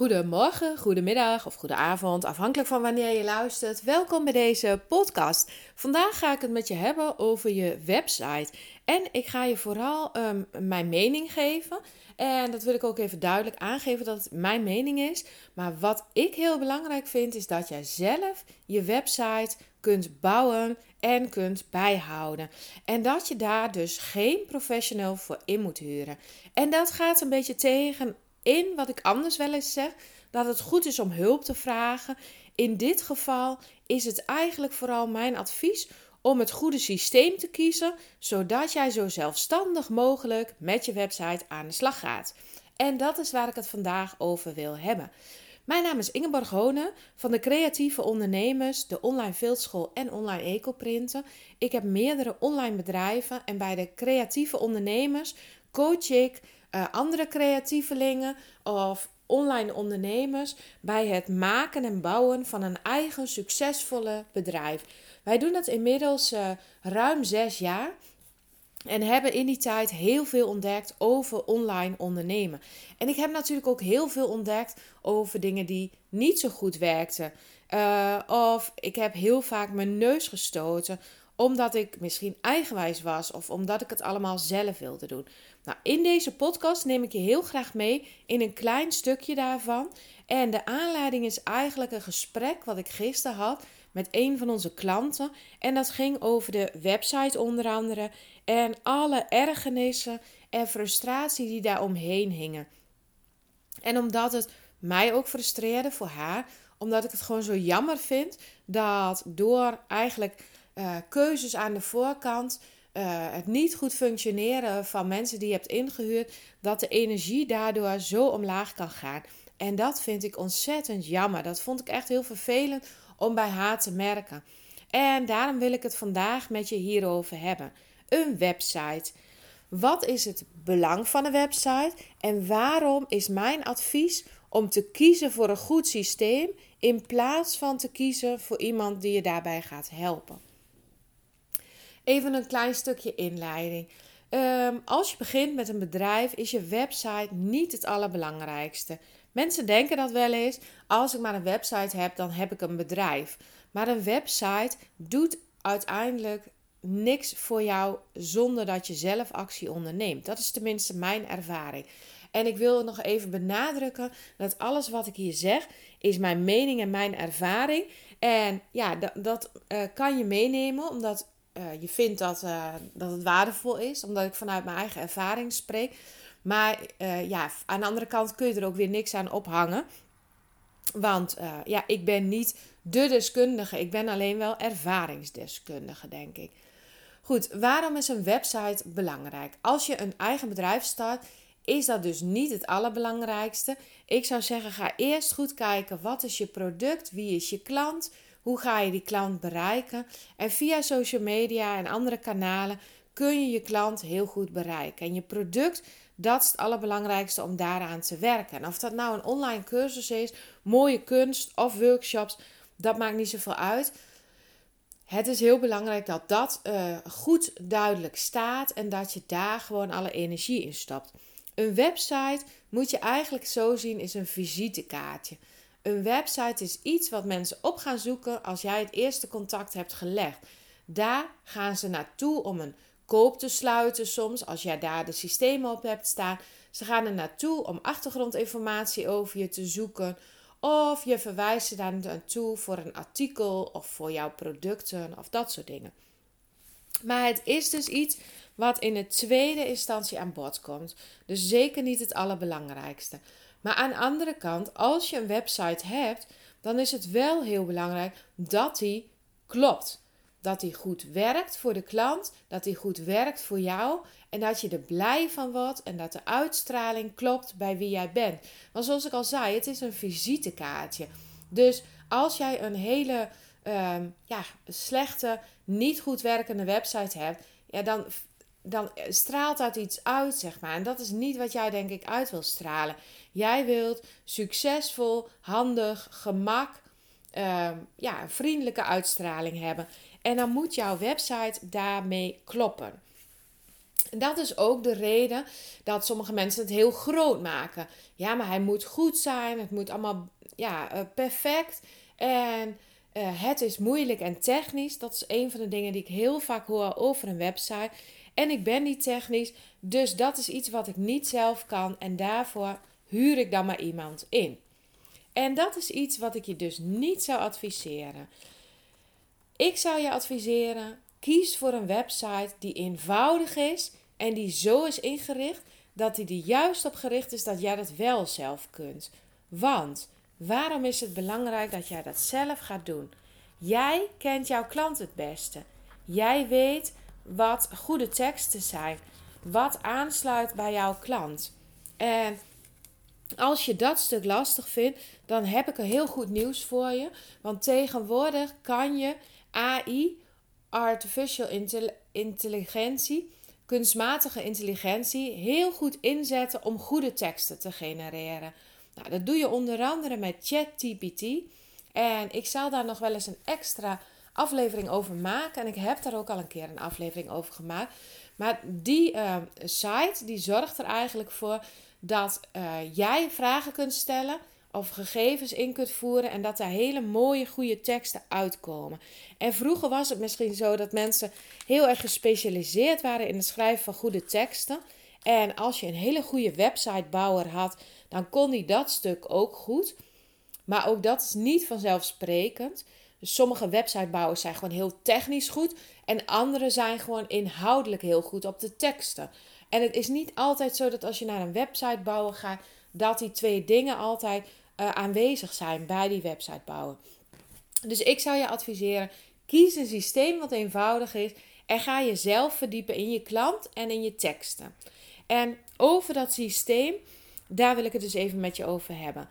Goedemorgen, goedemiddag of goedenavond, afhankelijk van wanneer je luistert. Welkom bij deze podcast. Vandaag ga ik het met je hebben over je website. En ik ga je vooral um, mijn mening geven. En dat wil ik ook even duidelijk aangeven dat het mijn mening is. Maar wat ik heel belangrijk vind, is dat jij zelf je website kunt bouwen en kunt bijhouden. En dat je daar dus geen professional voor in moet huren. En dat gaat een beetje tegen in wat ik anders wel eens zeg, dat het goed is om hulp te vragen. In dit geval is het eigenlijk vooral mijn advies om het goede systeem te kiezen, zodat jij zo zelfstandig mogelijk met je website aan de slag gaat. En dat is waar ik het vandaag over wil hebben. Mijn naam is Ingeborg Honen van de Creatieve Ondernemers, de Online Veldschool en Online Ecoprinten. Ik heb meerdere online bedrijven en bij de Creatieve Ondernemers coach ik uh, andere creatievelingen of online ondernemers bij het maken en bouwen van een eigen succesvolle bedrijf. Wij doen dat inmiddels uh, ruim zes jaar. En hebben in die tijd heel veel ontdekt over online ondernemen. En ik heb natuurlijk ook heel veel ontdekt over dingen die niet zo goed werkten. Uh, of ik heb heel vaak mijn neus gestoten omdat ik misschien eigenwijs was of omdat ik het allemaal zelf wilde doen. Nou, in deze podcast neem ik je heel graag mee in een klein stukje daarvan. En de aanleiding is eigenlijk een gesprek wat ik gisteren had met een van onze klanten. En dat ging over de website onder andere en alle ergernissen en frustratie die daar omheen hingen. En omdat het mij ook frustreerde voor haar, omdat ik het gewoon zo jammer vind dat door eigenlijk uh, keuzes aan de voorkant uh, het niet goed functioneren van mensen die je hebt ingehuurd, dat de energie daardoor zo omlaag kan gaan. En dat vind ik ontzettend jammer. Dat vond ik echt heel vervelend om bij haar te merken. En daarom wil ik het vandaag met je hierover hebben. Een website. Wat is het belang van een website en waarom is mijn advies om te kiezen voor een goed systeem in plaats van te kiezen voor iemand die je daarbij gaat helpen? Even een klein stukje inleiding. Ehm, als je begint met een bedrijf, is je website niet het allerbelangrijkste. Mensen denken dat wel eens. Als ik maar een website heb, dan heb ik een bedrijf. Maar een website doet uiteindelijk niks voor jou zonder dat je zelf actie onderneemt. Dat is tenminste mijn ervaring. En ik wil nog even benadrukken dat alles wat ik hier zeg is mijn mening en mijn ervaring. En ja, dat, dat uh, kan je meenemen, omdat uh, je vindt dat, uh, dat het waardevol is, omdat ik vanuit mijn eigen ervaring spreek. Maar uh, ja, aan de andere kant kun je er ook weer niks aan ophangen. Want ja, ik ben niet de deskundige, ik ben alleen wel ervaringsdeskundige, denk ik. Goed, waarom is een website belangrijk? Als je een eigen bedrijf start, is dat dus niet het allerbelangrijkste. Ik zou zeggen, ga eerst goed kijken, wat is je product, wie is je klant, hoe ga je die klant bereiken? En via social media en andere kanalen kun je je klant heel goed bereiken. En je product, dat is het allerbelangrijkste om daaraan te werken. En of dat nou een online cursus is, mooie kunst of workshops, dat maakt niet zoveel uit. Het is heel belangrijk dat dat uh, goed duidelijk staat en dat je daar gewoon alle energie in stopt. Een website moet je eigenlijk zo zien is een visitekaartje. Een website is iets wat mensen op gaan zoeken als jij het eerste contact hebt gelegd. Daar gaan ze naartoe om een koop te sluiten soms, als jij daar de systemen op hebt staan. Ze gaan er naartoe om achtergrondinformatie over je te zoeken. Of je verwijst ze daar naartoe voor een artikel of voor jouw producten of dat soort dingen. Maar het is dus iets wat in de tweede instantie aan bod komt. Dus zeker niet het allerbelangrijkste. Maar aan de andere kant, als je een website hebt, dan is het wel heel belangrijk dat die klopt. Dat die goed werkt voor de klant, dat die goed werkt voor jou en dat je er blij van wordt en dat de uitstraling klopt bij wie jij bent. Want zoals ik al zei, het is een visitekaartje. Dus als jij een hele uh, ja, slechte, niet goed werkende website hebt, ja, dan dan straalt dat iets uit, zeg maar. En dat is niet wat jij, denk ik, uit wil stralen. Jij wilt succesvol, handig, gemak, uh, ja, vriendelijke uitstraling hebben. En dan moet jouw website daarmee kloppen. En dat is ook de reden dat sommige mensen het heel groot maken. Ja, maar hij moet goed zijn, het moet allemaal ja, uh, perfect. En uh, het is moeilijk en technisch. Dat is een van de dingen die ik heel vaak hoor over een website. En ik ben niet technisch, dus dat is iets wat ik niet zelf kan. En daarvoor huur ik dan maar iemand in. En dat is iets wat ik je dus niet zou adviseren. Ik zou je adviseren: kies voor een website die eenvoudig is en die zo is ingericht dat hij er juist op gericht is dat jij dat wel zelf kunt. Want waarom is het belangrijk dat jij dat zelf gaat doen? Jij kent jouw klant het beste. Jij weet wat goede teksten zijn, wat aansluit bij jouw klant. En als je dat stuk lastig vindt, dan heb ik een heel goed nieuws voor je. Want tegenwoordig kan je AI, artificial intelligentie, kunstmatige intelligentie, heel goed inzetten om goede teksten te genereren. Nou, dat doe je onder andere met ChatGPT. En ik zal daar nog wel eens een extra aflevering over maken. En ik heb daar ook al een keer een aflevering over gemaakt. Maar die uh, site die zorgt er eigenlijk voor dat uh, jij vragen kunt stellen of gegevens in kunt voeren en dat daar hele mooie, goede teksten uitkomen. En vroeger was het misschien zo dat mensen heel erg gespecialiseerd waren in het schrijven van goede teksten. En als je een hele goede websitebouwer had, dan kon die dat stuk ook goed. Maar ook dat is niet vanzelfsprekend. Dus sommige websitebouwers zijn gewoon heel technisch goed en andere zijn gewoon inhoudelijk heel goed op de teksten. En het is niet altijd zo dat als je naar een websitebouwer gaat, dat die twee dingen altijd uh, aanwezig zijn bij die websitebouwer. Dus ik zou je adviseren: kies een systeem wat eenvoudig is en ga jezelf verdiepen in je klant en in je teksten. En over dat systeem, daar wil ik het dus even met je over hebben.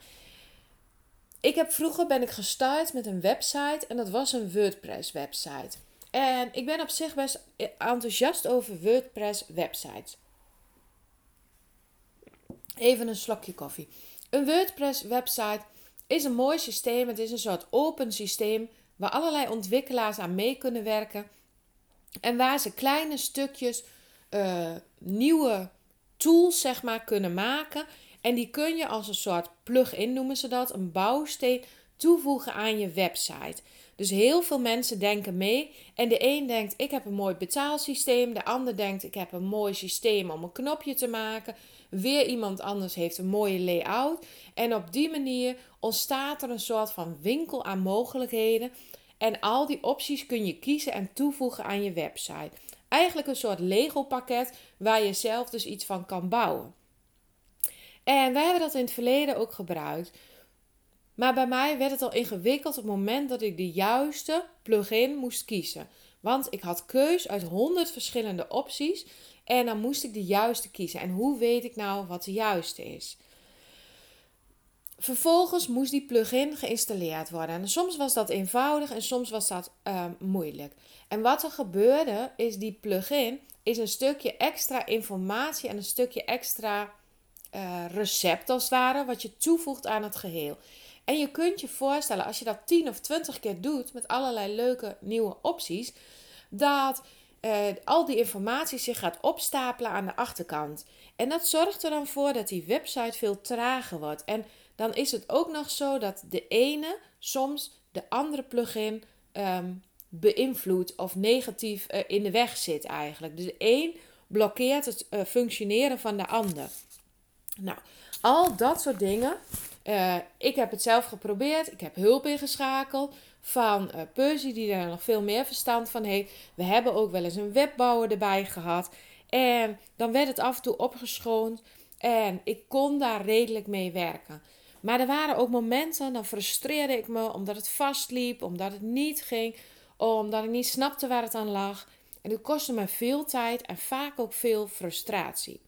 Ik heb vroeger ben ik gestart met een website en dat was een WordPress website. En ik ben op zich best enthousiast over WordPress websites. Even een slokje koffie. Een WordPress website is een mooi systeem. Het is een soort open systeem waar allerlei ontwikkelaars aan mee kunnen werken. En waar ze kleine stukjes uh, nieuwe tools zeg maar kunnen maken en die kun je als een soort plug-in noemen ze dat, een bouwsteen toevoegen aan je website. Dus heel veel mensen denken mee. En de een denkt: ik heb een mooi betaalsysteem. De ander denkt: ik heb een mooi systeem om een knopje te maken. Weer iemand anders heeft een mooie layout. En op die manier ontstaat er een soort van winkel aan mogelijkheden. En al die opties kun je kiezen en toevoegen aan je website. Eigenlijk een soort Lego pakket waar je zelf dus iets van kan bouwen. En wij hebben dat in het verleden ook gebruikt. Maar bij mij werd het al ingewikkeld op het moment dat ik de juiste plugin moest kiezen. Want ik had keus uit 100 verschillende opties en dan moest ik de juiste kiezen. En hoe weet ik nou wat de juiste is? Vervolgens moest die plugin geïnstalleerd worden. En soms was dat eenvoudig en soms was dat uh, moeilijk. En wat er gebeurde is die plugin is een stukje extra informatie en een stukje extra uh, recept als ware, wat je toevoegt aan het geheel. En je kunt je voorstellen, als je dat 10 of 20 keer doet met allerlei leuke nieuwe opties, dat uh, al die informatie zich gaat opstapelen aan de achterkant. En dat zorgt er dan voor dat die website veel trager wordt. En dan is het ook nog zo dat de ene soms de andere plugin um, beïnvloedt of negatief uh, in de weg zit eigenlijk. Dus de een blokkeert het uh, functioneren van de ander. Nou, al dat soort dingen. Uh, ik heb het zelf geprobeerd. Ik heb hulp ingeschakeld van uh, Percy, die er nog veel meer verstand van heeft. We hebben ook wel eens een webbouwer erbij gehad. En dan werd het af en toe opgeschoond. En ik kon daar redelijk mee werken. Maar er waren ook momenten, dan frustreerde ik me omdat het vastliep, omdat het niet ging, omdat ik niet snapte waar het aan lag. En het kostte me veel tijd en vaak ook veel frustratie.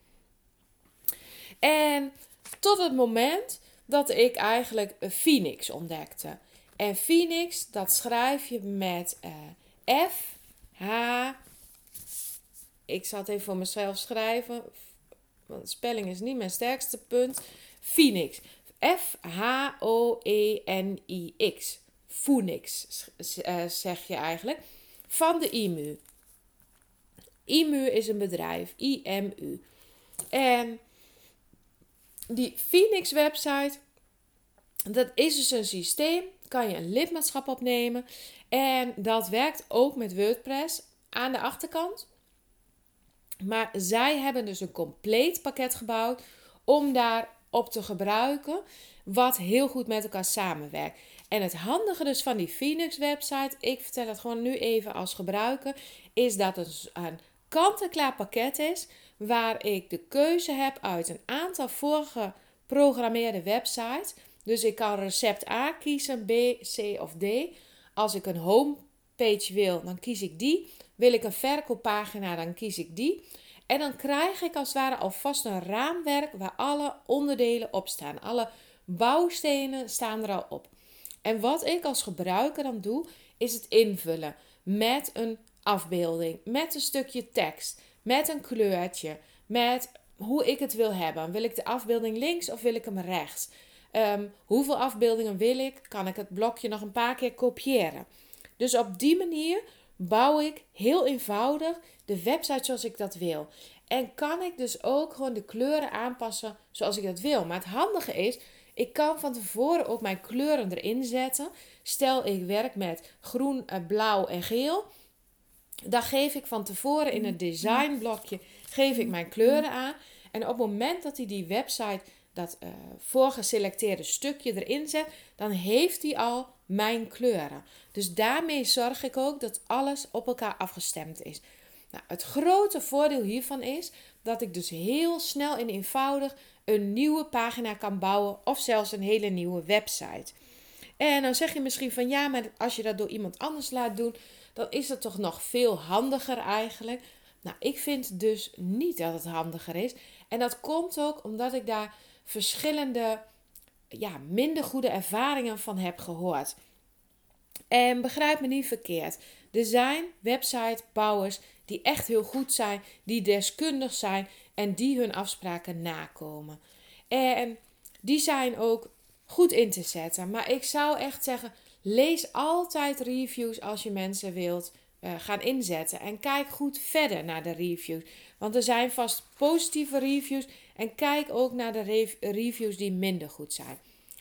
En tot het moment dat ik eigenlijk Phoenix ontdekte. En Phoenix, dat schrijf je met uh, F, H. Ik zal het even voor mezelf schrijven, want spelling is niet mijn sterkste punt. Phoenix. F-H-O-E-N-I-X. Phoenix uh, zeg je eigenlijk. Van de IMU. IMU is een bedrijf, IMU. En die Phoenix website, dat is dus een systeem, kan je een lidmaatschap opnemen. En dat werkt ook met WordPress aan de achterkant. Maar zij hebben dus een compleet pakket gebouwd om daar op te gebruiken, wat heel goed met elkaar samenwerkt. En het handige dus van die Phoenix website, ik vertel het gewoon nu even als gebruiker, is dat het een kant-en-klaar pakket is waar ik de keuze heb uit een aantal vorige programmeerde websites. Dus ik kan recept A kiezen, B, C of D. Als ik een homepage wil, dan kies ik die. Wil ik een verkooppagina, dan kies ik die. En dan krijg ik als het ware alvast een raamwerk waar alle onderdelen op staan. Alle bouwstenen staan er al op. En wat ik als gebruiker dan doe, is het invullen met een afbeelding, met een stukje tekst, met een kleurtje, met hoe ik het wil hebben. Wil ik de afbeelding links of wil ik hem rechts? Ehm, hoeveel afbeeldingen wil ik? Kan ik het blokje nog een paar keer kopiëren? Dus op die manier bouw ik heel eenvoudig de website zoals ik dat wil. En kan ik dus ook gewoon de kleuren aanpassen zoals ik dat wil. Maar het handige is, ik kan van tevoren ook mijn kleuren erin zetten. Stel ik werk met groen, eh, blauw en geel. Dan geef ik van tevoren in het designblokje geef ik mijn kleuren aan. En op het moment dat hij die website dat uh, voorgeselecteerde stukje erin zet, dan heeft hij al mijn kleuren. Dus daarmee zorg ik ook dat alles op elkaar afgestemd is. Nou, het grote voordeel hiervan is dat ik dus heel snel en eenvoudig een nieuwe pagina kan bouwen of zelfs een hele nieuwe website. En dan zeg je misschien van ja, maar als je dat door iemand anders laat doen, dan is dat toch nog veel handiger eigenlijk. Nou, ik vind dus niet dat het handiger is. En dat komt ook omdat ik daar verschillende, ja, minder goede ervaringen van heb gehoord. En begrijp me niet verkeerd. Er zijn websitebouwers die echt heel goed zijn, die deskundig zijn en die hun afspraken nakomen. En die zijn ook goed in te zetten. Maar ik zou echt zeggen: lees altijd reviews als je mensen wilt uh, gaan inzetten. En kijk goed verder naar de reviews. Want er zijn vast positieve reviews. En kijk ook naar de reviews die minder goed zijn.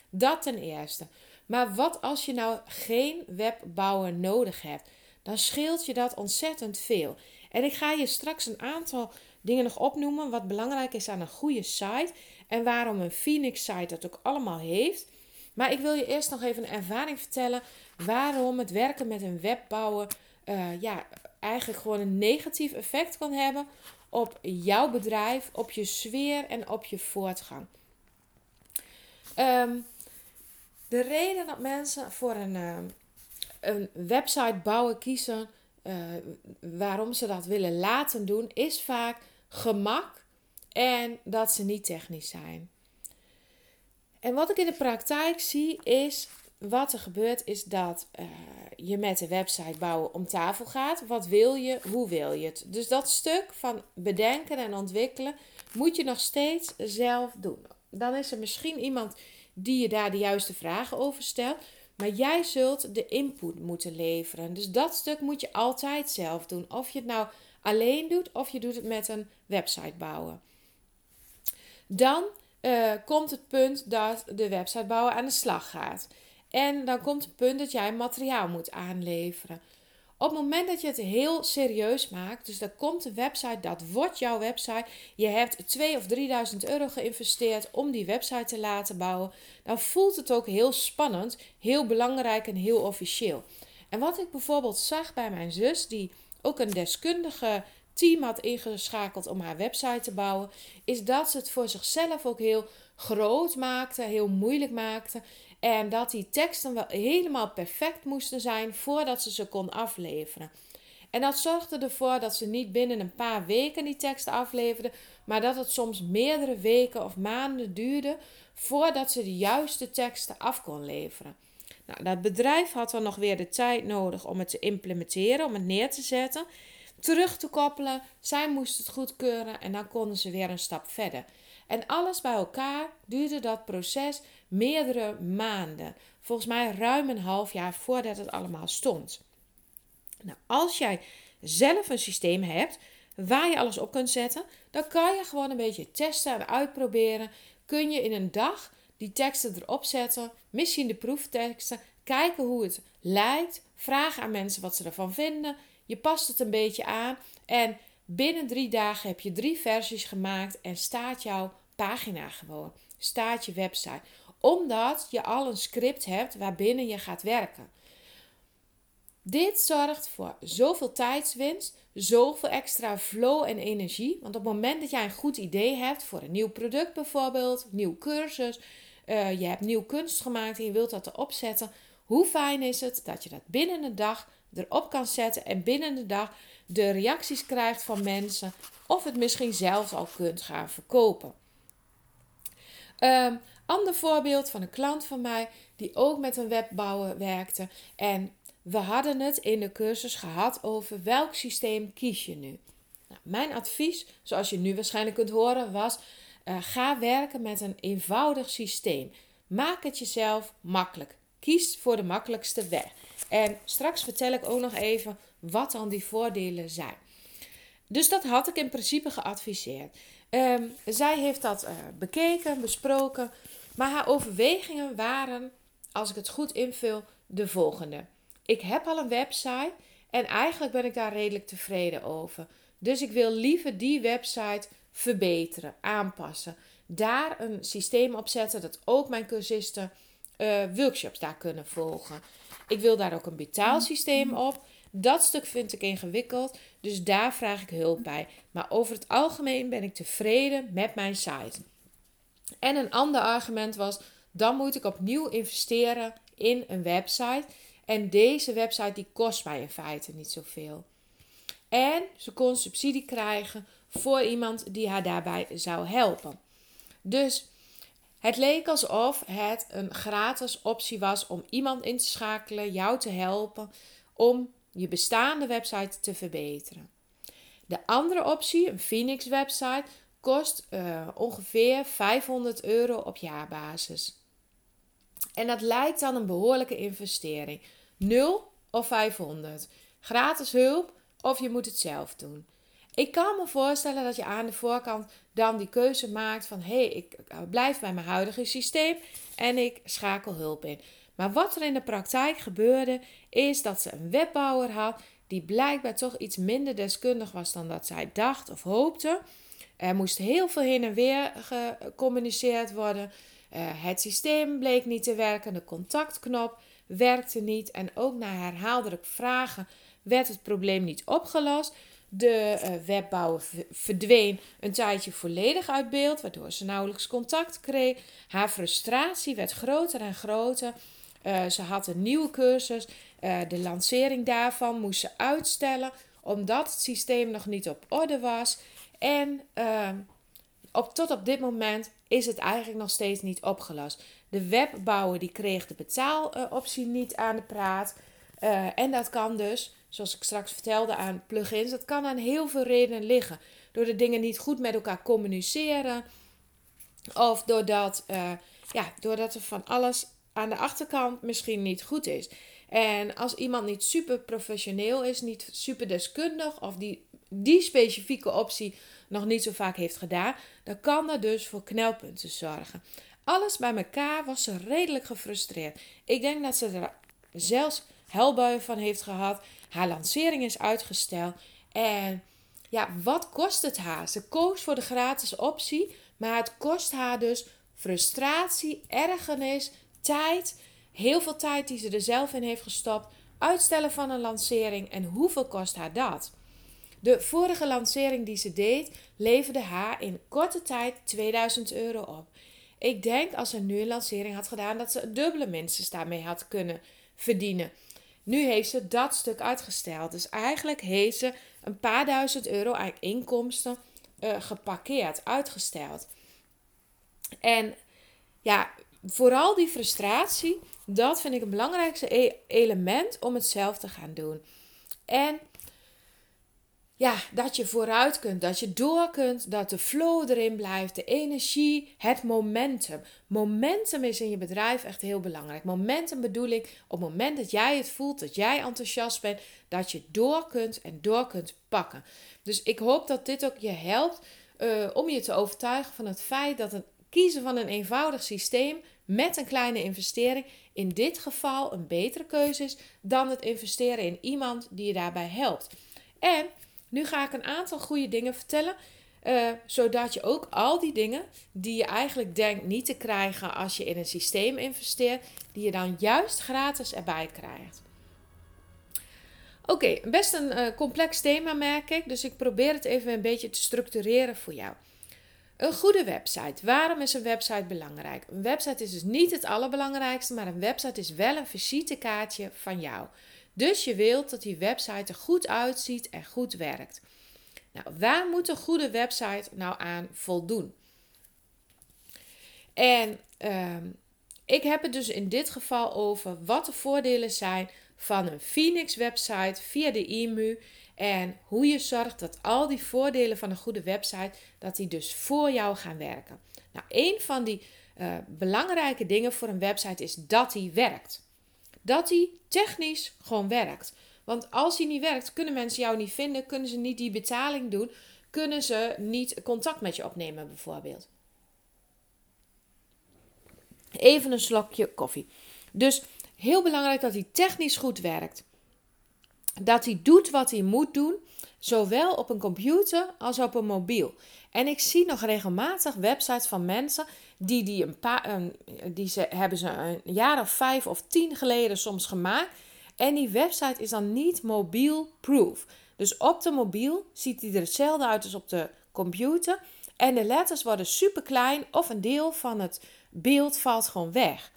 Dat ten eerste. Maar wat als je nou geen webbouwer nodig hebt? Dan scheelt je dat ontzettend veel. En ik ga je straks een aantal dingen nog opnoemen. Wat belangrijk is aan een goede site. En waarom een Phoenix site dat ook allemaal heeft. Maar ik wil je eerst nog even een ervaring vertellen. Waarom het werken met een webbouwer uh, ja, eigenlijk gewoon een negatief effect kan hebben op jouw bedrijf, op je sfeer en op je voortgang. Um, de reden dat mensen voor een, uh, een website bouwen kiezen, uh, waarom ze dat willen laten doen, is vaak gemak en dat ze niet technisch zijn. En wat ik in de praktijk zie is, wat er gebeurt is dat uh, je met de website bouwen om tafel gaat. Wat wil je? Hoe wil je het? Dus dat stuk van bedenken en ontwikkelen moet je nog steeds zelf doen. Dan is er misschien iemand die je daar de juiste vragen over stelt. Maar jij zult de input moeten leveren. Dus dat stuk moet je altijd zelf doen. Of je het nou alleen doet of je doet het met een website bouwen. Dan uh, komt het punt dat de website bouwen aan de slag gaat. En dan komt het punt dat jij materiaal moet aanleveren. Op het moment dat je het heel serieus maakt, dus dat komt een website, dat wordt jouw website. Je hebt 2 of 3000 euro geïnvesteerd om die website te laten bouwen. Dan voelt het ook heel spannend, heel belangrijk en heel officieel. En wat ik bijvoorbeeld zag bij mijn zus, die ook een deskundige team had ingeschakeld om haar website te bouwen, is dat ze het voor zichzelf ook heel groot maakte, heel moeilijk maakte. En dat die teksten wel helemaal perfect moesten zijn voordat ze ze kon afleveren. En dat zorgde ervoor dat ze niet binnen een paar weken die teksten afleverde, maar dat het soms meerdere weken of maanden duurde voordat ze de juiste teksten af kon leveren. Nou, dat bedrijf had dan nog weer de tijd nodig om het te implementeren, om het neer te zetten, terug te koppelen. Zij moesten het goedkeuren en dan konden ze weer een stap verder. En alles bij elkaar duurde dat proces meerdere maanden. Volgens mij ruim een half jaar voordat het allemaal stond. Nou, als jij zelf een systeem hebt waar je alles op kunt zetten. Dan kan je gewoon een beetje testen en uitproberen. Kun je in een dag die teksten erop zetten, misschien de proefteksten, kijken hoe het lijkt, vragen aan mensen wat ze ervan vinden. Je past het een beetje aan en binnen drie dagen heb je drie versies gemaakt en staat jouw pagina gewoon, staat je website. Omdat je al een script hebt waarbinnen je gaat werken. Dit zorgt voor zoveel tijdswinst, zoveel extra flow en energie. Want op het moment dat jij een goed idee hebt voor een nieuw product bijvoorbeeld, nieuw cursus, uh, je hebt nieuw kunst gemaakt en je wilt dat erop zetten. Hoe fijn is het dat je dat binnen een dag erop kan zetten en binnen de dag de reacties krijgt van mensen of het misschien zelf al kunt gaan verkopen. Um, ander voorbeeld van een klant van mij die ook met een webbouwer werkte en we hadden het in de cursus gehad over welk systeem kies je nu. Nou, mijn advies, zoals je nu waarschijnlijk kunt horen, was: uh, ga werken met een eenvoudig systeem. Maak het jezelf makkelijk. Kies voor de makkelijkste weg. En straks vertel ik ook nog even wat dan die voordelen zijn. Dus dat had ik in principe geadviseerd. Um, zij heeft dat uh, bekeken, besproken. Maar haar overwegingen waren, als ik het goed invul, de volgende ik heb al een website en eigenlijk ben ik daar redelijk tevreden over. Dus ik wil liever die website verbeteren, aanpassen. Daar een systeem op zetten dat ook mijn cursisten uh, workshops daar kunnen volgen. Ik wil daar ook een betaalsysteem op. Dat stuk vind ik ingewikkeld, dus daar vraag ik hulp bij. Maar over het algemeen ben ik tevreden met mijn site. En een ander argument was: dan moet ik opnieuw investeren in een website. En deze website die kost mij in feite niet zoveel. En ze kon subsidie krijgen voor iemand die haar daarbij zou helpen. Dus het leek alsof het een gratis optie was om iemand in te schakelen, jou te helpen om je bestaande website te verbeteren. De andere optie, een Phoenix website, kost uh, ongeveer 500 euro op jaarbasis. En dat lijkt dan een behoorlijke investering. 0 of 500. Gratis hulp of je moet het zelf doen. Ik kan me voorstellen dat je aan de voorkant dan die keuze maakt van hé, hey, ik blijf bij mijn huidige systeem en ik schakel hulp in. Maar wat er in de praktijk gebeurde, is dat ze een webbouwer had die blijkbaar toch iets minder deskundig was dan dat zij dacht of hoopte. Er moest heel veel heen en weer gecommuniceerd worden. Uh, het systeem bleek niet te werken, de contactknop werkte niet en ook na herhaaldelijk vragen werd het probleem niet opgelost. De uh, webbouwer verdween een tijdje volledig uit beeld, waardoor ze nauwelijks contact kreeg. Haar frustratie werd groter en groter. Uh, ze had een nieuwe cursus. Uh, de lancering daarvan moest ze uitstellen, omdat het systeem nog niet op orde was. En ehm, op, tot op dit moment is het eigenlijk nog steeds niet opgelost. De webbouwer die kreeg de betaaloptie niet aan de praat. En dat kan dus, zoals ik straks vertelde aan plugins, dat kan aan heel veel redenen liggen. Door de dingen niet goed met elkaar communiceren. Of doordat, uh, ja, doordat er van alles aan de achterkant misschien niet goed is. En als iemand niet super professioneel is, niet super deskundig of die, die specifieke optie nog niet zo vaak heeft gedaan, dan kan dat dus voor knelpunten zorgen. Alles bij elkaar was ze redelijk gefrustreerd. Ik denk dat ze er zelfs helbuien van heeft gehad. Haar lancering is uitgesteld. En ja, wat kost het haar? Ze koos voor de gratis optie, maar het kost haar dus frustratie, ergernis, tijd. Heel veel tijd die ze er zelf in heeft gestopt. Uitstellen van een lancering. En hoeveel kost haar dat? De vorige lancering die ze deed, leverde haar in korte tijd 2000 euro op. Ik denk als ze nu een lancering had gedaan, dat ze het dubbele minstens daarmee had kunnen verdienen. Nu heeft ze dat stuk uitgesteld. Dus eigenlijk heeft ze een paar duizend euro aan inkomsten uh, geparkeerd, uitgesteld. En ja, vooral die frustratie, dat vind ik een belangrijkste e-, element om het zelf te gaan doen. En ja, dat je vooruit kunt, dat je door kunt, dat de flow erin blijft, de energie, het momentum. Momentum is in je bedrijf echt heel belangrijk. Momentum bedoel ik op het moment dat jij het voelt, dat jij enthousiast bent, dat je door kunt en door kunt pakken. Dus ik hoop dat dit ook je helpt uh, om je te overtuigen van het feit dat het kiezen van een eenvoudig systeem met een kleine investering in dit geval een betere keuze is dan het investeren in iemand die je daarbij helpt. En nu ga ik een aantal goede dingen vertellen. Uh, zodat je ook al die dingen die je eigenlijk denkt niet te krijgen als je in een systeem investeert, die je dan juist gratis erbij krijgt. Oké, best een uh, complex thema merk ik, dus ik probeer het even een beetje te structureren voor jou. Een goede website. Waarom is een website belangrijk? Een website is dus niet het allerbelangrijkste, maar een website is wel een visitekaartje van jou. Dus je wilt dat die website er goed uitziet en goed werkt. Nou, waar moet een goede website nou aan voldoen? En uh, ik heb het dus in dit geval over wat de voordelen zijn van een Phoenix website via de IMU en hoe je zorgt dat al die voordelen van een goede website dat die dus voor jou gaan werken. Nou, een van die uh, belangrijke dingen voor een website is dat die werkt dat die technisch gewoon werkt. Want als die niet werkt, kunnen mensen jou niet vinden, kunnen ze niet die betaling doen, kunnen ze niet contact met je opnemen, bijvoorbeeld. Even een slokje koffie. Dus heel belangrijk dat hij technisch goed werkt. Dat hij doet wat hij moet doen, zowel op een computer als op een mobiel. En ik zie nog regelmatig websites van mensen die, die, een paar, die ze, hebben ze een jaar of vijf of tien geleden soms gemaakt. En die website is dan niet mobiel proof. Dus op de mobiel ziet die er hetzelfde uit als op de computer. En de letters worden super klein of een deel van het beeld valt gewoon weg.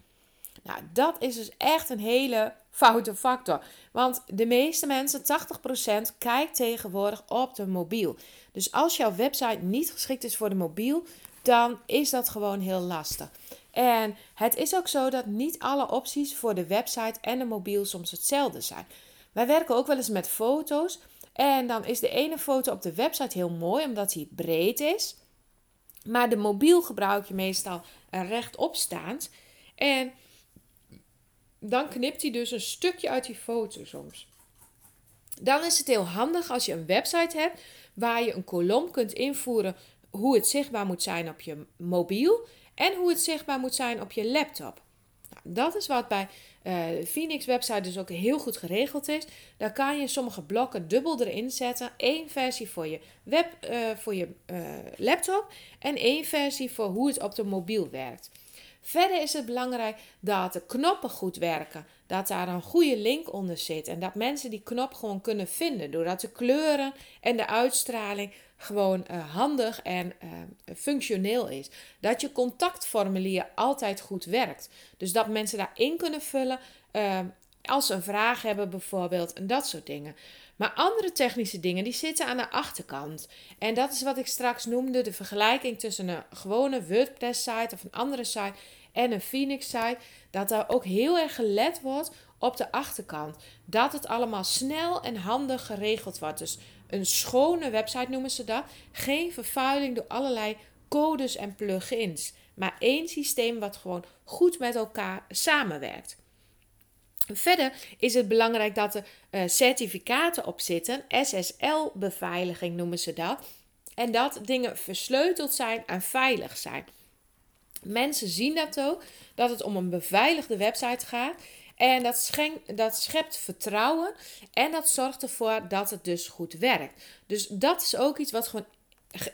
Nou, dat is dus echt een hele foute factor. Want de meeste mensen, 80%, kijkt tegenwoordig op de mobiel. Dus als jouw website niet geschikt is voor de mobiel, dan is dat gewoon heel lastig. En het is ook zo dat niet alle opties voor de website en de mobiel soms hetzelfde zijn. Wij werken ook wel eens met foto's. En dan is de ene foto op de website heel mooi omdat hij breed is. Maar de mobiel gebruik je meestal rechtopstaand. En dan knipt hij dus een stukje uit die foto soms. Dan is het heel handig als je een website hebt waar je een kolom kunt invoeren hoe het zichtbaar moet zijn op je mobiel en hoe het zichtbaar moet zijn op je laptop. Nou, dat is wat bij uh, Phoenix website dus ook heel goed geregeld is. Daar kan je sommige blokken dubbel erin zetten. Eén versie voor je, web, uh, voor je uh, laptop en één versie voor hoe het op de mobiel werkt. Verder is het belangrijk dat de knoppen goed werken. Dat daar een goede link onder zit. En dat mensen die knop gewoon kunnen vinden. Doordat de kleuren en de uitstraling gewoon uh, handig en uh, functioneel is. Dat je contactformulier altijd goed werkt. Dus dat mensen daarin kunnen vullen uh, als ze een vraag hebben bijvoorbeeld en dat soort dingen. Maar andere technische dingen die zitten aan de achterkant. En dat is wat ik straks noemde, de vergelijking tussen een gewone WordPress site of een andere site en een Phoenix site. Dat daar ook heel erg gelet wordt op de achterkant. Dat het allemaal snel en handig geregeld wordt. Dus een schone website noemen ze dat. Geen vervuiling door allerlei codes en plugins. Maar één systeem wat gewoon goed met elkaar samenwerkt. Verder is het belangrijk dat er uh, certificaten op zitten. SSL-beveiliging noemen ze dat. En dat dingen versleuteld zijn en veilig zijn. Mensen zien dat ook, dat het om een beveiligde website gaat. En dat, dat schept vertrouwen en dat zorgt ervoor dat het dus goed werkt. Dus dat is ook iets wat gewoon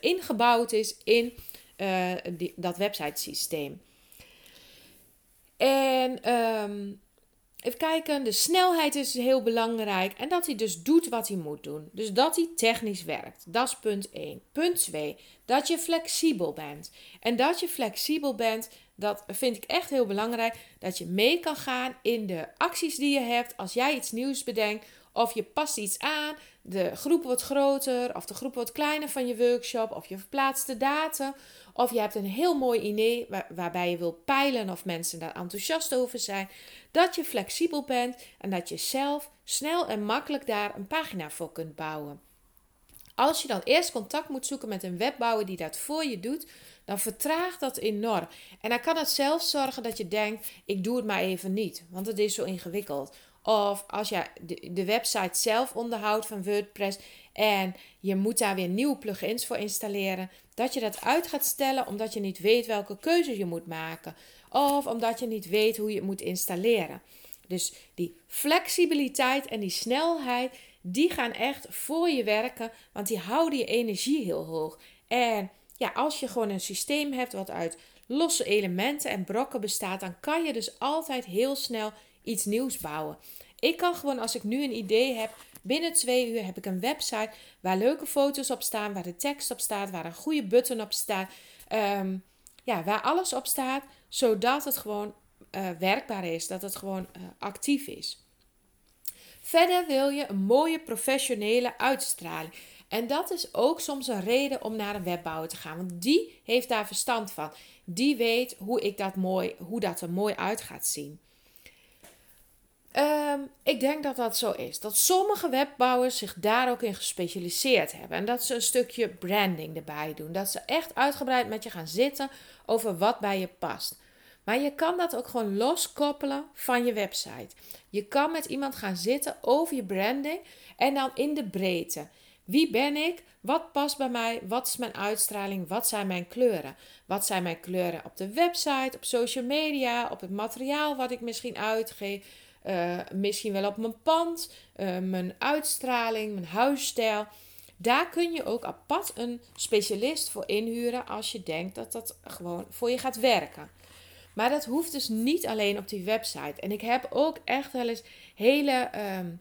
ingebouwd is in die, dat websitesysteem. En um, even kijken, de snelheid is heel belangrijk en dat hij dus doet wat hij moet doen. Dus dat hij technisch werkt. Dat is punt 1. Punt 2, dat je flexibel bent. En dat je flexibel bent, dat vind ik echt heel belangrijk. Dat je mee kan gaan in de acties die je hebt. Als jij iets nieuws bedenkt of je past iets aan, de groep wordt groter of de groep wordt kleiner van je workshop of je verplaatst de datum. Of je hebt een heel mooi idee waarbij je wil peilen of mensen daar enthousiast over zijn. Dat je flexibel bent en dat je zelf snel en makkelijk daar een pagina voor kunt bouwen. Als je dan eerst contact moet zoeken met een webbouwer die dat voor je doet, dan vertraagt dat enorm. En dan kan het zelfs zorgen dat je denkt: ik doe het maar even niet, want het is zo ingewikkeld. Of als je de, website zelf onderhoudt van WordPress en je moet daar weer nieuwe plugins voor installeren, dat je dat uit gaat stellen omdat je niet weet welke keuze je moet maken. Of omdat je niet weet hoe je het moet installeren. Dus die flexibiliteit en die snelheid, die gaan echt voor je werken, want die houden je energie heel hoog. En ja, als je gewoon een systeem hebt wat uit losse elementen en brokken bestaat, dan kan je dus altijd heel snel iets nieuws bouwen. Ik kan gewoon, als ik nu een idee heb, binnen twee uur heb ik een website waar leuke foto's op staan, waar de tekst op staat, waar een goede button op staat. Ehm, ja, waar alles op staat, zodat het gewoon uh, werkbaar is, dat het gewoon uh, actief is. Verder wil je een mooie professionele uitstraling. En dat is ook soms een reden om naar een webbouwer te gaan. Want die heeft daar verstand van. Die weet hoe, ik dat, mooi, hoe dat er mooi uit gaat zien. Um, ik denk dat dat zo is. Dat sommige webbouwers zich daar ook in gespecialiseerd hebben. En dat ze een stukje branding erbij doen. Dat ze echt uitgebreid met je gaan zitten over wat bij je past. Maar je kan dat ook gewoon loskoppelen van je website. Je kan met iemand gaan zitten over je branding en dan in de breedte. Wie ben ik? Wat past bij mij? Wat is mijn uitstraling? Wat zijn mijn kleuren? Wat zijn mijn kleuren op de website, op social media, op het materiaal wat ik misschien uitgeef? Uh, misschien wel op mijn pand, uh, mijn uitstraling, mijn huisstijl. Daar kun je ook apart een specialist voor inhuren als je denkt dat dat gewoon voor je gaat werken. Maar dat hoeft dus niet alleen op die website. En ik heb ook echt wel eens hele um,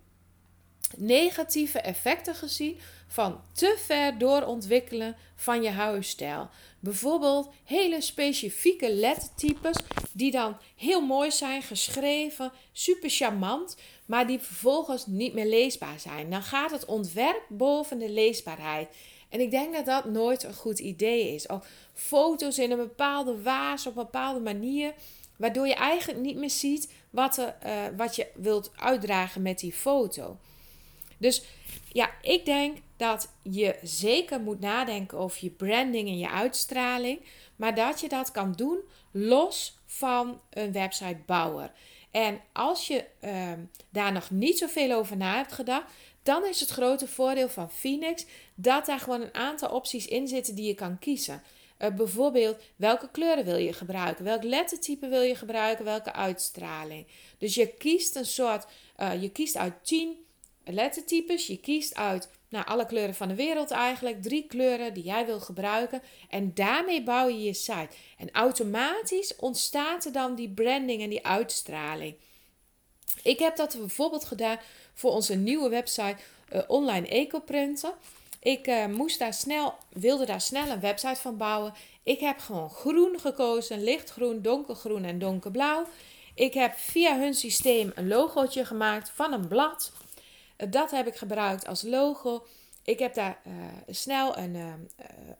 negatieve effecten gezien van te ver doorontwikkelen van je huisstijl. Bijvoorbeeld hele specifieke lettertypes die dan heel mooi zijn geschreven, super charmant, maar die vervolgens niet meer leesbaar zijn. Dan gaat het ontwerp boven de leesbaarheid. En ik denk dat dat nooit een goed idee is. Of foto's in een bepaalde waas op een bepaalde manier, waardoor je eigenlijk niet meer ziet wat, uh, wat je wilt uitdragen met die foto. Dus ja, ik denk dat je zeker moet nadenken over je branding en je uitstraling, maar dat je dat kan doen los van een websitebouwer. En als je uh, daar nog niet zoveel over na hebt gedacht, dan is het grote voordeel van Phoenix dat daar gewoon een aantal opties in zitten die je kan kiezen. Uh, bijvoorbeeld, welke kleuren wil je gebruiken? Welk lettertype wil je gebruiken? Welke uitstraling? Dus je kiest een soort, uh, je kiest uit 10 lettertypes. Je kiest uit nou, alle kleuren van de wereld eigenlijk. Drie kleuren die jij wil gebruiken. En daarmee bouw je je site. En automatisch ontstaat er dan die branding en die uitstraling. Ik heb dat bijvoorbeeld gedaan voor onze nieuwe website uh, Online Ecoprinten. Ik uh, moest daar snel, wilde daar snel een website van bouwen. Ik heb gewoon groen gekozen, lichtgroen, donkergroen en donkerblauw. Ik heb via hun systeem een logootje gemaakt van een blad. Dat heb ik gebruikt als logo. Ik heb daar uh, snel een, uh,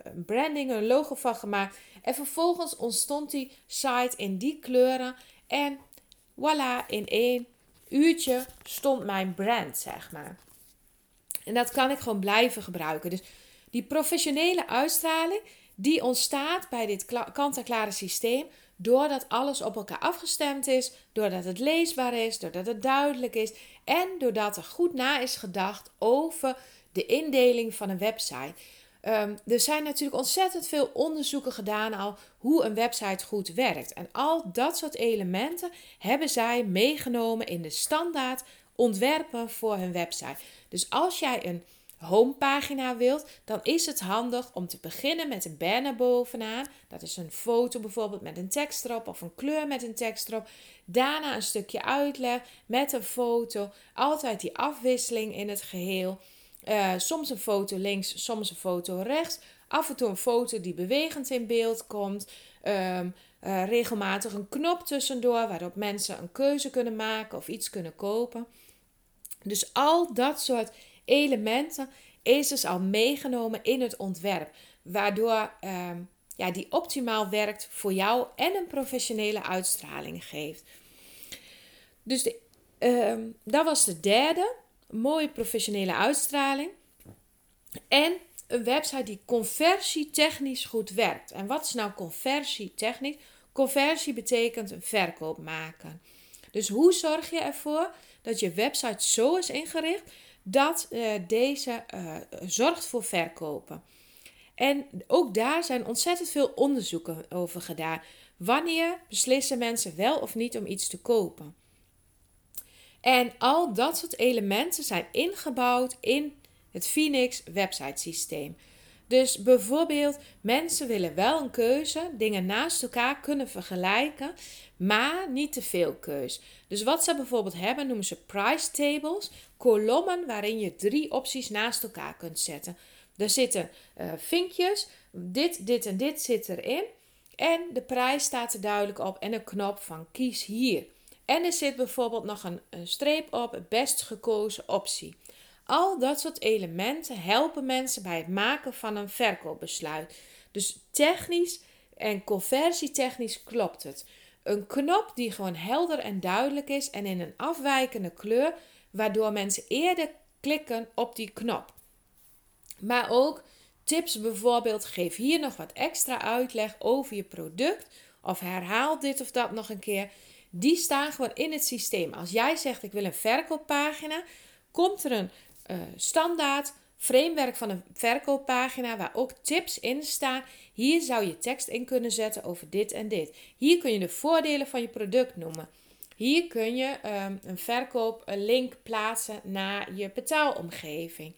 een, branding, een logo van gemaakt. En vervolgens ontstond die site in die kleuren. En voilà, in één uurtje stond mijn brand, zeg maar. En dat kan ik gewoon blijven gebruiken. Dus die professionele uitstraling, die ontstaat bij dit kant-en-klare systeem doordat alles op elkaar afgestemd is, doordat het leesbaar is, doordat het duidelijk is en doordat er goed na is gedacht over de indeling van een website. Um, er zijn natuurlijk ontzettend veel onderzoeken gedaan al hoe een website goed werkt. En al dat soort elementen hebben zij meegenomen in de standaard ontwerpen voor hun website. Dus als jij een homepagina wilt, dan is het handig om te beginnen met een banner bovenaan. Dat is een foto bijvoorbeeld met een tekst erop of een kleur met een tekst erop. Daarna een stukje uitleg met een foto. Altijd die afwisseling in het geheel. Uh, soms een foto links, soms een foto rechts. Af en toe een foto die bewegend in beeld komt. Um, uh, regelmatig een knop tussendoor waarop mensen een keuze kunnen maken of iets kunnen kopen. Dus al dat soort elementen is dus al meegenomen in het ontwerp. Waardoor uh, ja, die optimaal werkt voor jou en een professionele uitstraling geeft. Dus de, uh, dat was de derde. Mooie professionele uitstraling. En een website die conversietechnisch goed werkt. En wat is nou conversietechnisch? Conversie betekent een verkoop maken. Dus hoe zorg je ervoor dat je website zo is ingericht dat uh, deze uh, zorgt voor verkopen? En ook daar zijn ontzettend veel onderzoeken over gedaan. Wanneer beslissen mensen wel of niet om iets te kopen? En al dat soort elementen zijn ingebouwd in het Phoenix website systeem. Dus bijvoorbeeld, mensen willen wel een keuze, dingen naast elkaar kunnen vergelijken, maar niet te veel keus. Dus wat ze bijvoorbeeld hebben, noemen ze price tables, kolommen waarin je drie opties naast elkaar kunt zetten. Er zitten uh, vinkjes, dit, dit en dit zit erin. En de prijs staat er duidelijk op en een knop van kies hier. En er zit bijvoorbeeld nog een, een streep op, best gekozen optie. Al dat soort elementen helpen mensen bij het maken van een verkoopbesluit. Dus technisch en conversietechnisch klopt het. Een knop die gewoon helder en duidelijk is en in een afwijkende kleur, waardoor mensen eerder klikken op die knop. Maar ook tips bijvoorbeeld, geef hier nog wat extra uitleg over je product of herhaal dit of dat nog een keer. Die staan gewoon in het systeem. Als jij zegt ik wil een verkooppagina, komt er een uh, standaard framework van een verkooppagina waar ook tips in staan. Hier zou je tekst in kunnen zetten over dit en dit. Hier kun je de voordelen van je product noemen. Hier kun je um, een verkooplink plaatsen naar je betaalomgeving.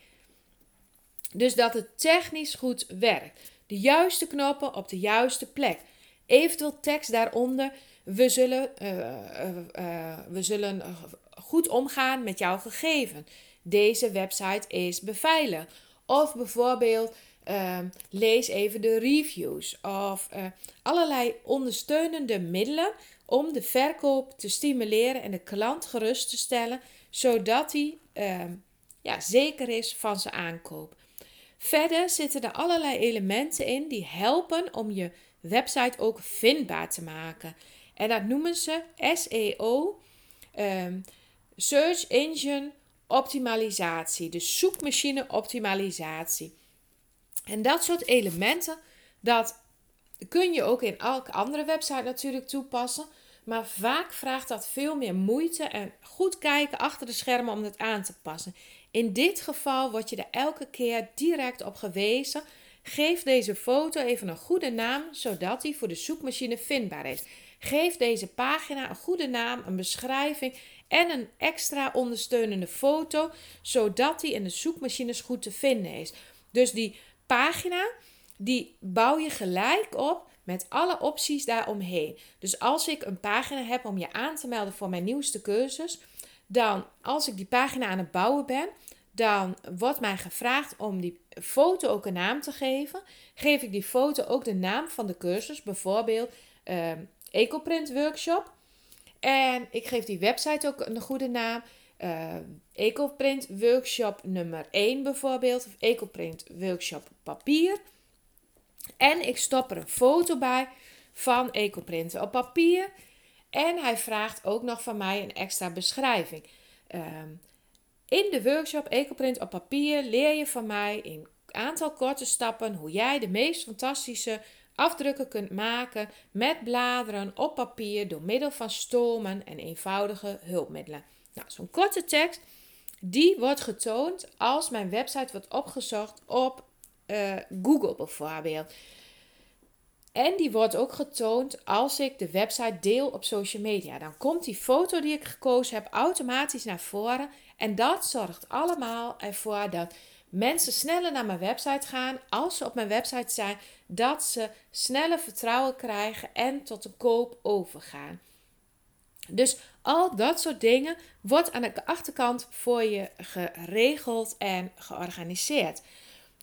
Dus dat het technisch goed werkt. De juiste knoppen op de juiste plek. Eventueel tekst daaronder. We zullen, uh, uh, we zullen goed omgaan met jouw gegevens deze website is beveiligd. Of bijvoorbeeld ehm, lees even de reviews of allerlei ondersteunende middelen om de verkoop te stimuleren en de klant gerust te stellen, zodat hij ehm, ja, zeker is van zijn aankoop. Verder zitten er allerlei elementen in die helpen om je website ook vindbaar te maken. En dat noemen ze SEO, ehm, Search Engine optimalisatie, de zoekmachine optimalisatie. En dat soort elementen, dat kun je ook in elke andere website natuurlijk toepassen. Maar vaak vraagt dat veel meer moeite en goed kijken achter de schermen om het aan te passen. In dit geval word je er elke keer direct op gewezen. Geef deze foto even een goede naam, zodat die voor de zoekmachine vindbaar is. Geef deze pagina een goede naam, een beschrijving en een extra ondersteunende foto, zodat die in de zoekmachines goed te vinden is. Dus die pagina, die bouw je gelijk op met alle opties daaromheen. Dus als ik een pagina heb om je aan te melden voor mijn nieuwste cursus, dan als ik die pagina aan het bouwen ben, dan wordt mij gevraagd om die foto ook een naam te geven. Geef ik die foto ook de naam van de cursus, bijvoorbeeld uh, Ecoprint Workshop. En ik geef die website ook een goede naam. Uh, Ecoprint Workshop nummer 1 bijvoorbeeld. Of Ecoprint Workshop papier. En ik stop er een foto bij van Ecoprint op papier. En hij vraagt ook nog van mij een extra beschrijving. Uh, in de workshop Ecoprint op papier leer je van mij in een aantal korte stappen hoe jij de meest fantastische afdrukken kunt maken met bladeren op papier door middel van stomen en eenvoudige hulpmiddelen. Nou, zo'n korte tekst, die wordt getoond als mijn website wordt opgezocht op uh, Google bijvoorbeeld. En die wordt ook getoond als ik de website deel op social media. Dan komt die foto die ik gekozen heb automatisch naar voren. En dat zorgt allemaal ervoor dat mensen sneller naar mijn website gaan als ze op mijn website zijn, dat ze sneller vertrouwen krijgen en tot de koop overgaan. Dus al dat soort dingen wordt aan de achterkant voor je geregeld en georganiseerd.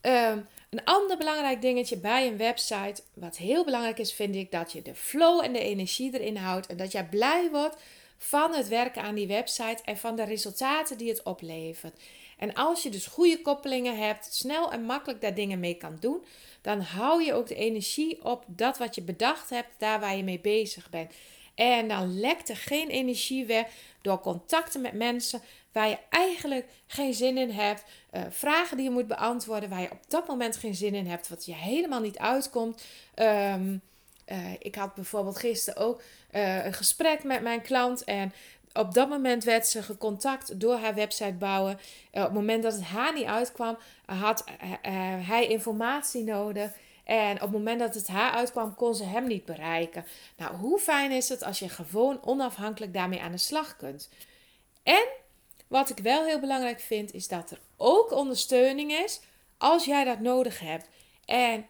Um, een ander belangrijk dingetje bij een website, wat heel belangrijk is, vind ik dat je de flow en de energie erin houdt en dat jij blij wordt van het werken aan die website en van de resultaten die het oplevert. En als je dus goede koppelingen hebt, snel en makkelijk daar dingen mee kan doen, dan hou je ook de energie op dat wat je bedacht hebt, daar waar je mee bezig bent. En dan lekt er geen energie weg door contacten met mensen waar je eigenlijk geen zin in hebt. Uh, vragen die je moet beantwoorden waar je op dat moment geen zin in hebt, wat je helemaal niet uitkomt. Um, uh, ik had bijvoorbeeld gisteren ook uh, een gesprek met mijn klant en op dat moment werd ze gecontact door haar website bouwen. op het moment dat het haar niet uitkwam, had hij informatie nodig. En op het moment dat het haar uitkwam, kon ze hem niet bereiken. Nou, hoe fijn is het als je gewoon onafhankelijk daarmee aan de slag kunt? En wat ik wel heel belangrijk vind, is dat er ook ondersteuning is als jij dat nodig hebt. En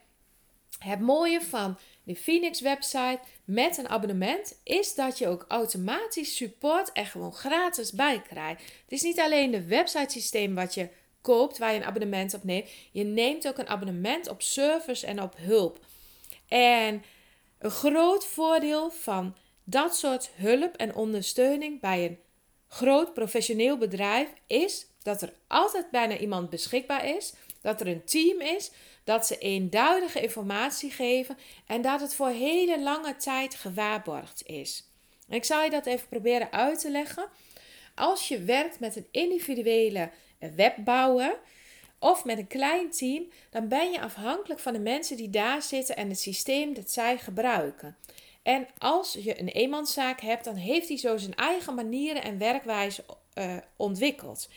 het mooie van de Phoenix website met een abonnement is dat je ook automatisch support er gewoon gratis bij krijgt. Het is niet alleen de website systeem wat je koopt waar je een abonnement op neemt. Je neemt ook een abonnement op service en op hulp. En een groot voordeel van dat soort hulp en ondersteuning bij een groot professioneel bedrijf is dat er altijd bijna iemand beschikbaar is, dat er een team is, dat ze eenduidige informatie geven en dat het voor hele lange tijd gewaarborgd is. ik zal je dat even proberen uit te leggen. Als je werkt met een individuele webbouwer of met een klein team, dan ben je afhankelijk van de mensen die daar zitten en het systeem dat zij gebruiken. En als je een eenmanszaak hebt, dan heeft hij zo zijn eigen manieren en werkwijze uh, ontwikkeld.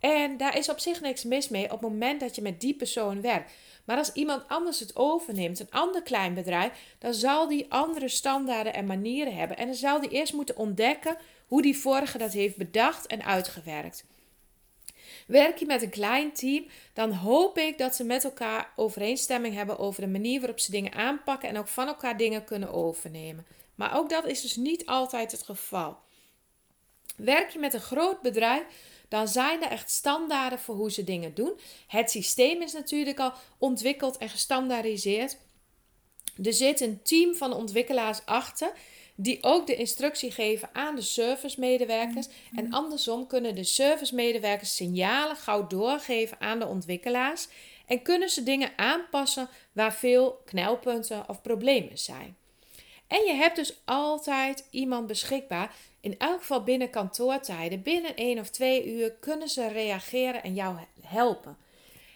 En daar is op zich niks mis mee op het moment dat je met die persoon werkt. Maar als iemand anders het overneemt, een ander klein bedrijf, dan zal die andere standaarden en manieren hebben. En dan zal die eerst moeten ontdekken hoe die vorige dat heeft bedacht en uitgewerkt. Werk je met een klein team, dan hoop ik dat ze met elkaar overeenstemming hebben over de manier waarop ze dingen aanpakken en ook van elkaar dingen kunnen overnemen. Maar ook dat is dus niet altijd het geval. Werk je met een groot bedrijf, dan zijn er echt standaarden voor hoe ze dingen doen. Het systeem is natuurlijk al ontwikkeld en gestandaardiseerd. Er zit een team van ontwikkelaars achter die ook de instructie geven aan de servicemedewerkers. En andersom kunnen de servicemedewerkers signalen gauw doorgeven aan de ontwikkelaars. En kunnen ze dingen aanpassen waar veel knelpunten of problemen zijn. En je hebt dus altijd iemand beschikbaar. In elk geval binnen kantoortijden, binnen één of twee uur, kunnen ze reageren en jou helpen.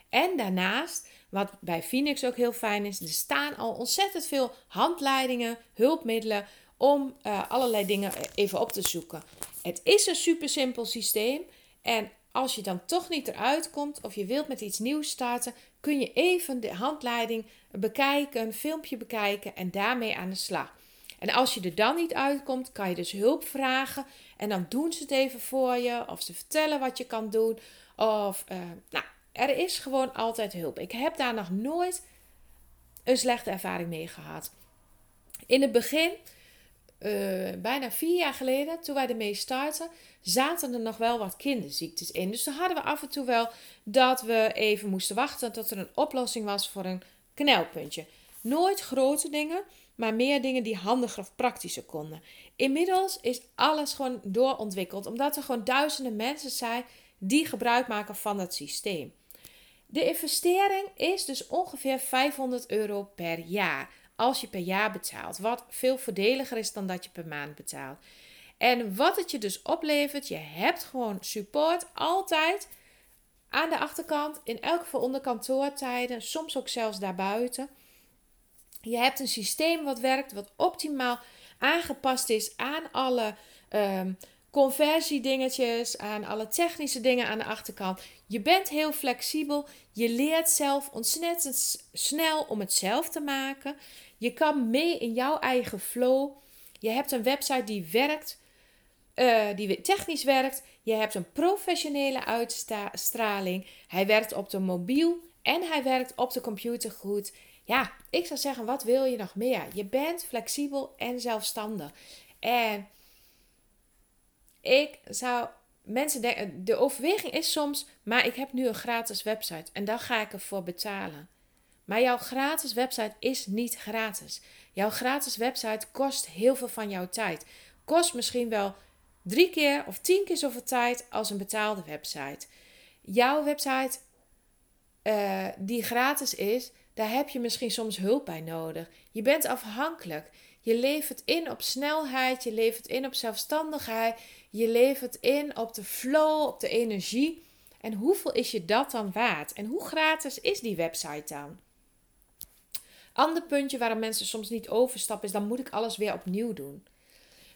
En daarnaast, wat bij Phoenix ook heel fijn is, er staan al ontzettend veel handleidingen, hulpmiddelen om uh, allerlei dingen even op te zoeken. Het is een super simpel systeem. En als je dan toch niet eruit komt of je wilt met iets nieuws starten, kun je even de handleiding bekijken, een filmpje bekijken en daarmee aan de slag. En als je er dan niet uitkomt, kan je dus hulp vragen. En dan doen ze het even voor je. Of ze vertellen wat je kan doen. Of, uh, nou, er is gewoon altijd hulp. Ik heb daar nog nooit een slechte ervaring mee gehad. In het begin uh, bijna vier jaar geleden, toen wij ermee starten, zaten er nog wel wat kinderziektes in. Dus dan hadden we af en toe wel dat we even moesten wachten tot er een oplossing was voor een knelpuntje. Nooit grote dingen, maar meer dingen die handiger of praktischer konden. Inmiddels is alles gewoon doorontwikkeld, omdat er gewoon duizenden mensen zijn die gebruik maken van dat systeem. De investering is dus ongeveer 500 euro per jaar als je per jaar betaalt. Wat veel voordeliger is dan dat je per maand betaalt. En wat het je dus oplevert, je hebt gewoon support altijd aan de achterkant, in elk geval onder kantoortijden, soms ook zelfs daarbuiten. Je hebt een systeem wat werkt, wat optimaal aangepast is aan alle um, conversiedingetjes, aan alle technische dingen aan de achterkant. Je bent heel flexibel. Je leert zelf ontzettend snel om het zelf te maken. Je kan mee in jouw eigen flow. Je hebt een website die werkt, uh, die technisch werkt. Je hebt een professionele uitstraling. Hij werkt op de mobiel en hij werkt op de computer goed. Ja, ik zou zeggen, wat wil je nog meer? Je bent flexibel en zelfstandig. En ik zou mensen denken, de overweging is soms, maar ik heb nu een gratis website en daar ga ik ervoor betalen. Maar jouw gratis website is niet gratis. Jouw gratis website kost heel veel van jouw tijd. Kost misschien wel drie keer of tien keer zoveel tijd als een betaalde website. Jouw website uh, die gratis is, daar heb je misschien soms hulp bij nodig. Je bent afhankelijk. Je levert in op snelheid, je levert in op zelfstandigheid, je levert in op de flow, op de energie. En hoeveel is je dat dan waard? En hoe gratis is die website dan? Ander puntje waarom mensen soms niet overstappen is dan moet ik alles weer opnieuw doen.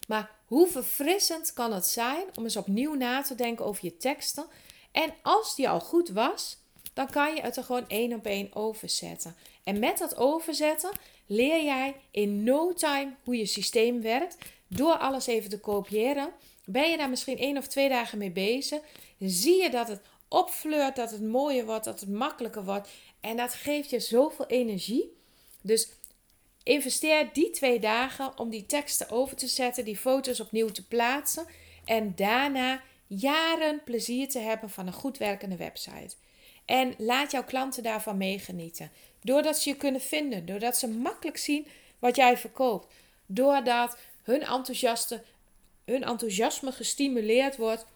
Maar hoe verfrissend kan het zijn om eens opnieuw na te denken over je teksten? En als die al goed was, dan kan je het er gewoon één op één overzetten. En met dat overzetten leer jij in no time hoe je systeem werkt. Door alles even te kopiëren. Ben je daar misschien één of twee dagen mee bezig? Zie je dat het opfleurt, dat het mooier wordt, dat het makkelijker wordt. En dat geeft je zoveel energie. Dus investeer die twee dagen om die teksten over te zetten, die foto's opnieuw te plaatsen. En daarna jaren plezier te hebben van een goed werkende website. En laat jouw klanten daarvan meegenieten. Doordat ze je kunnen vinden, doordat ze makkelijk zien wat jij verkoopt. Doordat hun, enthousiaste, hun enthousiasme gestimuleerd wordt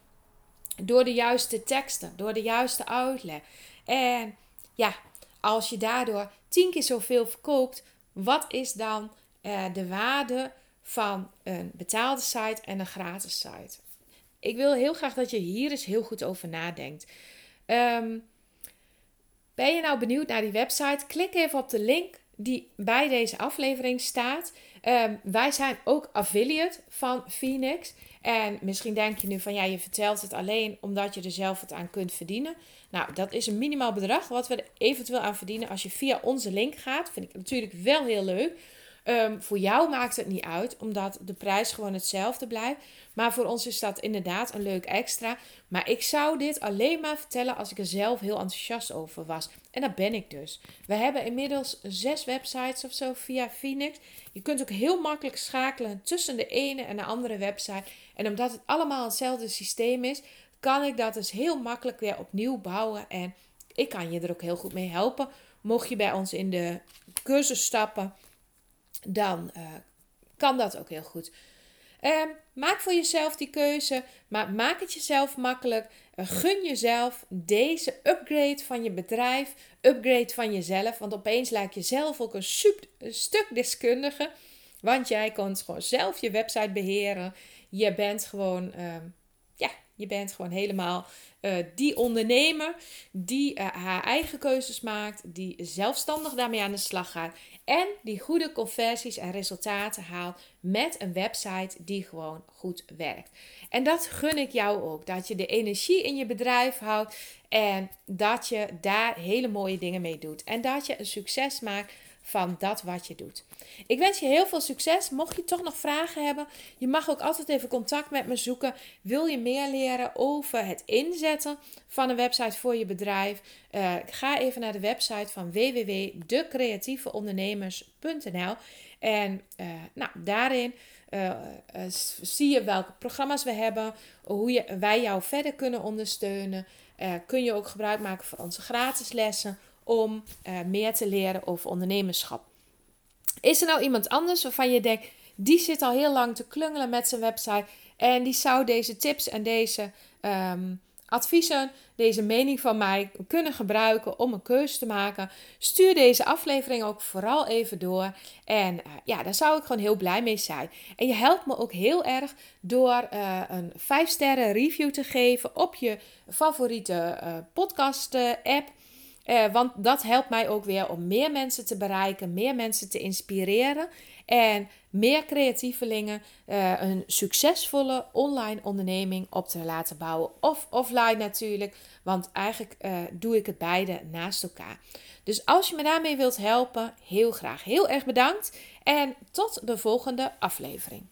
door de juiste teksten, door de juiste uitleg. En ja, als je daardoor tien keer zoveel verkoopt, wat is dan eh, de waarde van een betaalde site en een gratis site? Ik wil heel graag dat je hier eens heel goed over nadenkt. Um, ben je nou benieuwd naar die website? Klik even op de link die bij deze aflevering staat. Um, wij zijn ook affiliate van Phoenix. En misschien denk je nu van ja, je vertelt het alleen omdat je er zelf het aan kunt verdienen. Nou, dat is een minimaal bedrag wat we er eventueel aan verdienen als je via onze link gaat. Vind ik natuurlijk wel heel leuk. Um, voor jou maakt het niet uit, omdat de prijs gewoon hetzelfde blijft. Maar voor ons is dat inderdaad een leuk extra. Maar ik zou dit alleen maar vertellen als ik er zelf heel enthousiast over was. En dat ben ik dus. We hebben inmiddels zes websites of zo via Phoenix. Je kunt ook heel makkelijk schakelen tussen de ene en de andere website. En omdat het allemaal hetzelfde systeem is, kan ik dat dus heel makkelijk weer opnieuw bouwen. En ik kan je er ook heel goed mee helpen. Mocht je bij ons in de cursus stappen dan uh, kan dat ook heel goed. Uh, maak voor jezelf die keuze, maar maak het jezelf makkelijk. Uh, gun jezelf deze upgrade van je bedrijf, upgrade van jezelf. Want opeens lijkt je zelf ook een, super, een stuk deskundige. Want jij kunt gewoon zelf je website beheren. Je bent gewoon, ehm, ja, je bent gewoon helemaal uh, die ondernemer die uh, haar eigen keuzes maakt, die zelfstandig daarmee aan de slag gaat en die goede conversies en resultaten haalt met een website die gewoon goed werkt. En dat gun ik jou ook. Dat je de energie in je bedrijf houdt en dat je daar hele mooie dingen mee doet. En dat je een succes maakt van dat wat je doet. Ik wens je heel veel succes. Mocht je toch nog vragen hebben, je mag ook altijd even contact met me zoeken. Wil je meer leren over het inzetten van een website voor je bedrijf? Uh, ga even naar de website van www.decreatieveondernemers.nl en uh, nou, daarin uh, zie je welke programma's we hebben, hoe wij jou verder kunnen ondersteunen. kun je ook gebruik maken van onze gratis lessen om uh, meer te leren over ondernemerschap. Is er nou iemand anders waarvan je denkt, die zit al heel lang te klungelen met zijn website en die zou deze tips en deze um, adviezen, deze mening van mij kunnen gebruiken om een keuze te maken? Stuur deze aflevering ook vooral even door. En uh, ja, daar zou ik gewoon heel blij mee zijn. En je helpt me ook heel erg door uh, een 5 sterren review te geven op je favoriete podcast app. Uh, want dat helpt mij ook weer om meer mensen te bereiken, meer mensen te inspireren en meer creatievelingen uh, een succesvolle online onderneming op te laten bouwen. Of offline natuurlijk, want eigenlijk uh, doe ik het beide naast elkaar. Dus als je me daarmee wilt helpen, heel graag. Heel erg bedankt en tot de volgende aflevering.